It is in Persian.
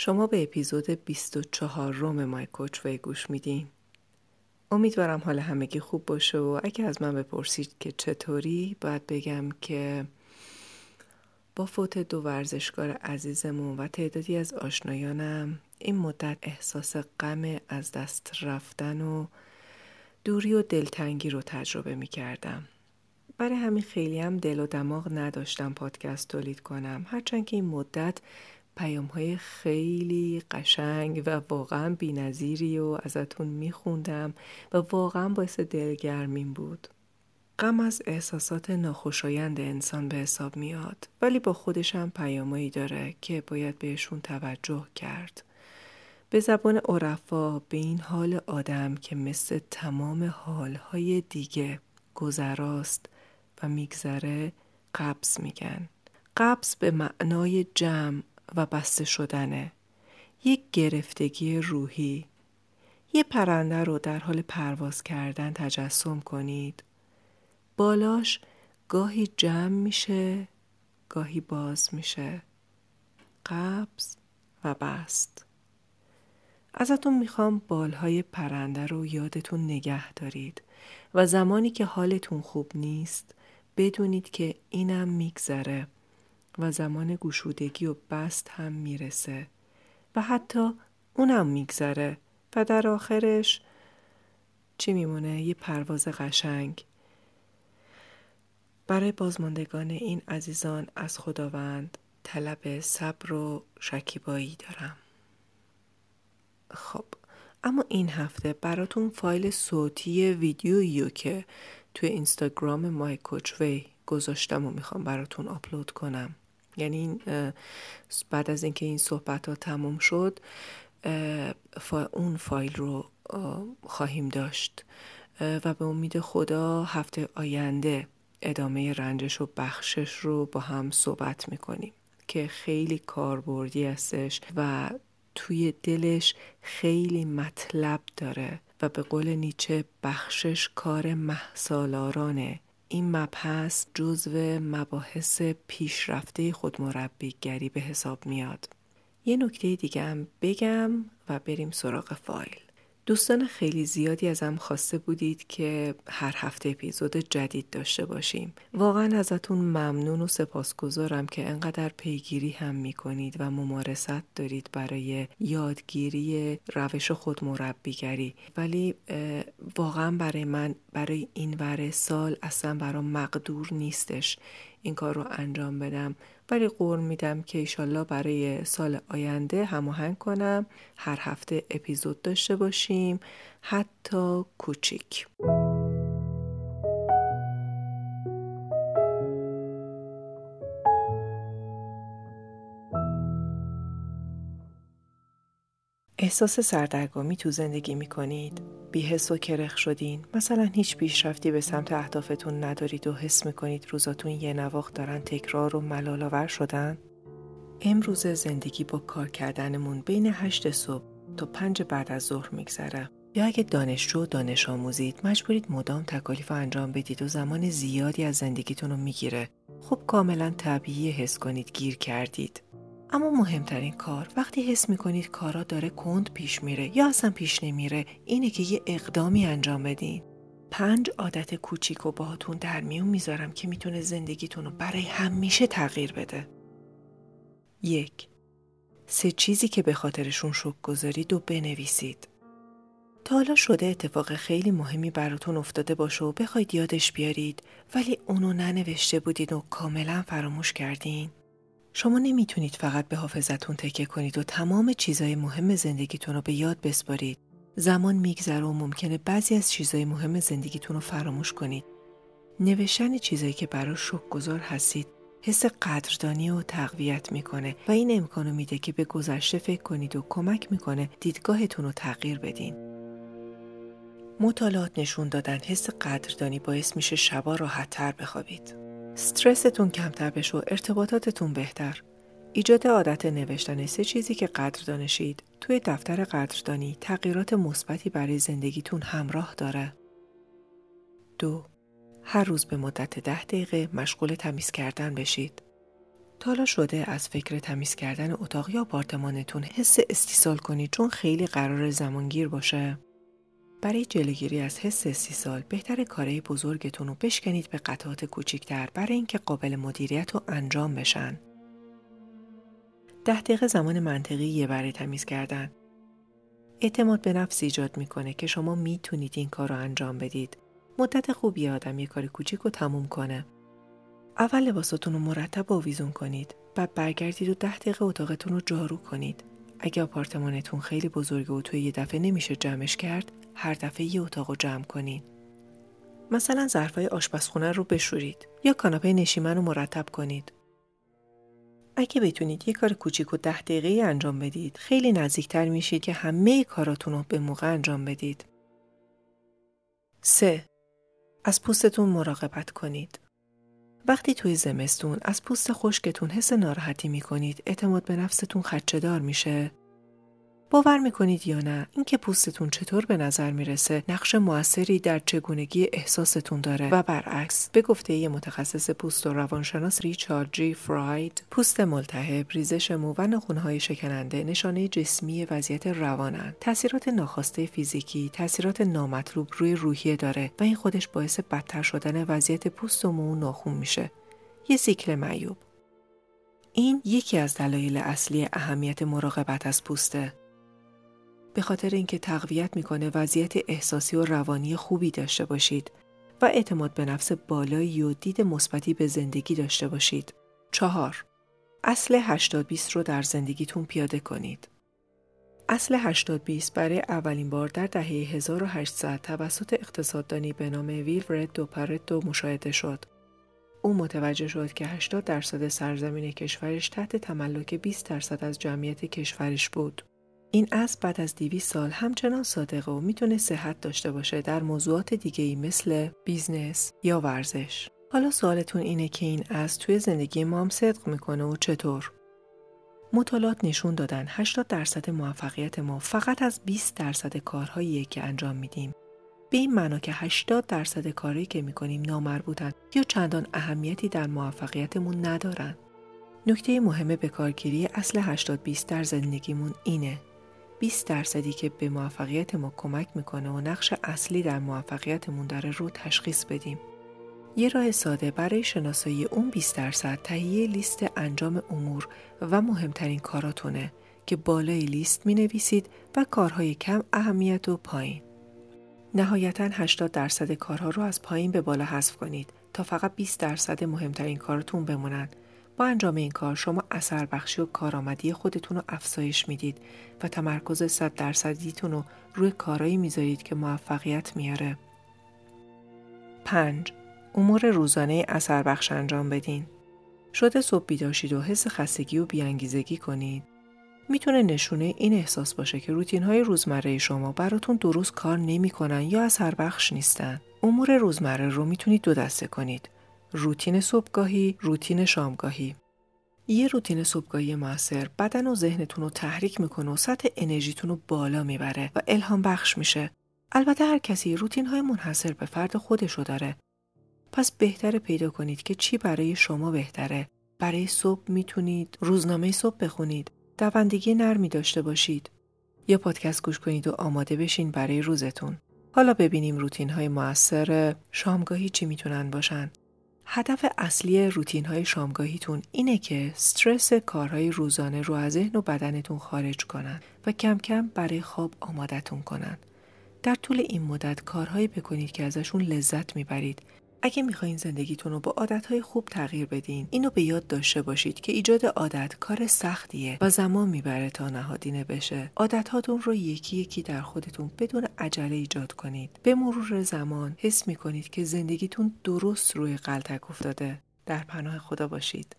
شما به اپیزود 24 روم مای کوچ وی گوش میدین. امیدوارم حال همگی خوب باشه و اگه از من بپرسید که چطوری باید بگم که با فوت دو ورزشکار عزیزمون و تعدادی از آشنایانم این مدت احساس غم از دست رفتن و دوری و دلتنگی رو تجربه می کردم. برای همین خیلی هم دل و دماغ نداشتم پادکست تولید کنم هرچند که این مدت پیام های خیلی قشنگ و واقعا بینظیری و ازتون میخوندم و واقعا باعث دلگرمین بود. غم از احساسات ناخوشایند انسان به حساب میاد ولی با خودش هم پیامایی داره که باید بهشون توجه کرد. به زبان عرفا به این حال آدم که مثل تمام حالهای دیگه گذراست و میگذره قبض میگن. قبض به معنای جمع و بسته شدنه. یک گرفتگی روحی. یه پرنده رو در حال پرواز کردن تجسم کنید. بالاش گاهی جمع میشه، گاهی باز میشه. قبض و بست. ازتون می‌خوام بالهای پرنده رو یادتون نگه دارید و زمانی که حالتون خوب نیست بدونید که اینم میگذره و زمان گشودگی و بست هم می‌رسه و حتی اونم میگذره و در آخرش چی میمونه؟ یه پرواز قشنگ. برای بازماندگان این عزیزان از خداوند طلب صبر و شکیبایی دارم. خب اما این هفته براتون فایل صوتی ویدیویی که توی اینستاگرام مای کوچوی گذاشتم و می‌خوام براتون آپلود کنم. یعنی بعد از اینکه این صحبت ها تموم شد اون فایل رو خواهیم داشت. و به امید خدا هفته آینده ادامه رنجش و بخشش رو با هم صحبت می‌کنیم که خیلی کاربردی هستش و توی دلش خیلی مطلب داره و به قول نیچه بخشش کار محسالارانه این مبحث جزو مباحث پیشرفته خودمربیگری به حساب میاد. یه نکته دیگه هم بگم و بریم سراغ فایل. دوستان خیلی زیادی ازم خواسته بودید که هر هفته اپیزود جدید داشته باشیم. واقعا ازتون ممنون و سپاسگزارم که انقدر پیگیری هم می‌کنید و ممارست دارید برای یادگیری روش خود مربیگری. ولی واقعا برای من برای این ور سال اصلا برام مقدور نیستش این کار رو انجام بدم. ولی قول میدم که ایشالله برای سال آینده هماهنگ کنم. هر هفته اپیزود داشته باشیم. حتی کوچیک. احساس سردرگمی تو زندگی می کنید؟ بیحس و کرخ شدین؟ مثلا هیچ پیشرفتی به سمت اهدافتون ندارید و حس می کنید روزاتون یه نواخت دارن تکرار و ملالاور شدن؟ امروز زندگی با کار کردنمون بین هشت صبح تا پنج بعد از ظهر میگذره. یا اگه دانشجو و دانش آموزید مجبورید مدام تکالیف انجام بدید و زمان زیادی از زندگیتون رو می‌گیره. خب کاملا طبیعی حس کنید گیر کردید. اما مهمترین کار وقتی حس می‌کنید کارا داره کند پیش میره یا اصلا پیش نمیره اینه که یه اقدامی انجام بدین. پنج عادت کوچیک و باهاتون در میون می‌ذارم که می‌تونه زندگیتون رو برای همیشه تغییر بده. یک سه چیزی که به خاطرشون شک گذارید و بنویسید. تا حالا شده اتفاق خیلی مهمی براتون افتاده باشه و بخواید یادش بیارید ولی اونو ننوشته بودید و کاملا فراموش کردین؟ شما نمی‌تونید فقط به حافظتون تکه کنید و تمام چیزای مهم زندگیتون رو به یاد بسپارید. زمان میگذره و ممکنه بعضی از چیزای مهم زندگیتون رو فراموش کنید. نوشتن چیزایی که براش شک گذار هستید حس قدردانی و تقویت می‌کنه و این امکانو میده که به گذشته فکر کنید و کمک می‌کنه دیدگاهتون رو تغییر بدین. مطالعات نشون دادن حس قدردانی باعث میشه شبا راحتتر بخوابید. استرستون کمتر بشه و ارتباطاتتون بهتر. ایجاد عادت نوشتن سه چیزی که قدر دانشید توی دفتر قدردانی تغییرات مثبتی برای زندگیتون همراه داره. دو هر روز به مدت ده دقیقه مشغول تمیز کردن بشید. تا شده از فکر تمیز کردن اتاق یا آپارتمانتون حس استیصال کنید چون خیلی قرار زمانگیر باشه؟ برای جلوگیری از حس استیصال بهتر کاره بزرگتون رو بشکنید به قطعات کوچیکتر برای اینکه قابل مدیریت و انجام بشن. ده دقیقه زمان منطقی یه برای تمیز کردن. اعتماد به نفس ایجاد می‌کنه که شما می‌تونید این کار رو انجام بدید. مدت خوبی آدم یه کار کوچیک رو تموم کنه. اول لباساتون رو مرتب آویزون کنید. بعد برگردید و ده دقیقه اتاقتون رو جارو کنید. اگه آپارتمانتون خیلی بزرگه و توی یه دفعه نمیشه جمعش کرد، هر دفعه یه اتاق رو جمع کنید. مثلا ظرفای آشپزخونه رو بشورید یا کاناپه نشیمن رو مرتب کنید. اگه بتونید یه کار کوچیک و ده دقیقه انجام بدید، خیلی نزدیکتر میشید که همه کاراتون رو به موقع انجام بدید. 3. از پوستتون مراقبت کنید. وقتی توی زمستون از پوست خشکتون حس ناراحتی می کنید اعتماد به نفستون خدچهدار میشه باور می‌کنید یا نه؟ اینکه پوستتون چطور به نظر می‌رسه؟ نقش موثری در چگونگی احساستون داره؟ و برعکس به گفته یه متخصص پوست و روانشناس ریچارد جی فراید پوست ملتهب ریزش مو و ناخونهای شکننده نشانه جسمی وضعیت روانن تاثیرات ناخواسته فیزیکی تاثیرات نامطلوب روی روحیه داره و این خودش باعث بدتر شدن وضعیت پوست و مو ناخون میشه. یه سیکل معیوب. این یکی از دلایل اصلی اهمیت مراقبت از پوسته. به خاطر اینکه تقویت می‌کنه وضعیت احساسی و روانی خوبی داشته باشید و اعتماد به نفس بالایی و دید مثبتی به زندگی داشته باشید. چهار اصل 80 20 رو در زندگیتون پیاده کنید. اصل 80 20 برای اولین بار در دهه 1800 توسط اقتصاددانی به نام ویل رد پرتو مشاهده شد. او متوجه شد که 80 درصد سرزمین کشورش تحت تملک 20 درصد از جمعیت کشورش بود. این اصل بعد از 200 سال همچنان صادقه و می‌تونه صحت داشته باشه در موضوعات دیگه ای مثل بیزنس یا ورزش. حالا سوالتون اینه که این اصل توی زندگی ما هم صدق می‌کنه و چطور؟ مطالعات نشون دادن 80 درصد موفقیت ما فقط از 20 درصد کارهاییه که انجام میدیم. به این معنا که 80 درصد کاری که می‌کنیم نامربوطن یا چندان اهمیتی در موفقیتمون ندارن. نکته مهم به کارگیری اصل 80 20 در زندگیمون اینه 20 درصدی که به موفقیت ما کمک می‌کنه و نقش اصلی در موفقیتمون داره رو تشخیص بدیم. یه راه ساده برای شناسایی اون 20 درصد تهیه لیست انجام امور و مهمترین کاراتونه که بالای لیست می نویسید و کارهای کم اهمیت و پایین. نهایتا 80 درصد کارها رو از پایین به بالا حذف کنید تا فقط 20 درصد مهمترین کارتون بمونن با انجام این کار شما اثر بخشی و کارآمدی خودتون رو افزایش می‌دید و تمرکز صد درصدیتون رو روی کارایی می‌ذارید که موفقیت میاره. 5. امور روزانه اثر بخش انجام بدین. شده صبح بیداشید و حس خستگی و بیانگیزگی کنید. می‌تونه نشونه این احساس باشه که روتین های روزمره شما براتون درست کار نمی‌کنن یا اثر بخش نیستن. امور روزمره رو می‌تونید دو دسته کنید. روتین صبحگاهی، روتین شامگاهی. یه روتین صبحگاهی موثر بدن و ذهنتون رو تحریک می‌کنه و سطح انرژیتون رو بالا می‌بره و الهام بخش میشه. البته هر کسی روتین های منحصر به فرد خودشو داره. پس بهتره پیدا کنید که چی برای شما بهتره. برای صبح می‌تونید روزنامه صبح بخونید. دوندگی نرمی داشته باشید. یا پادکست گوش کنید و آماده بشین برای روزتون. حالا ببینیم روتین های موثر شامگاهی چی می‌تونن باشن. هدف اصلی روتین های شامگاهیتون اینه که استرس کارهای روزانه رو از ذهن و بدنتون خارج کنن و کم کم برای خواب آمادتون کنن. در طول این مدت کارهایی بکنید که ازشون لذت می‌برید اگه می‌خواین زندگیتون رو با عادتهای خوب تغییر بدین اینو به یاد داشته باشید که ایجاد عادت کار سختیه و زمان می‌بره تا نهادینه بشه. عادتهاتون رو یکی یکی در خودتون بدون عجله ایجاد کنید. به مرور زمان حس می‌کنید که زندگیتون درست روی قلتک افتاده. در پناه خدا باشید.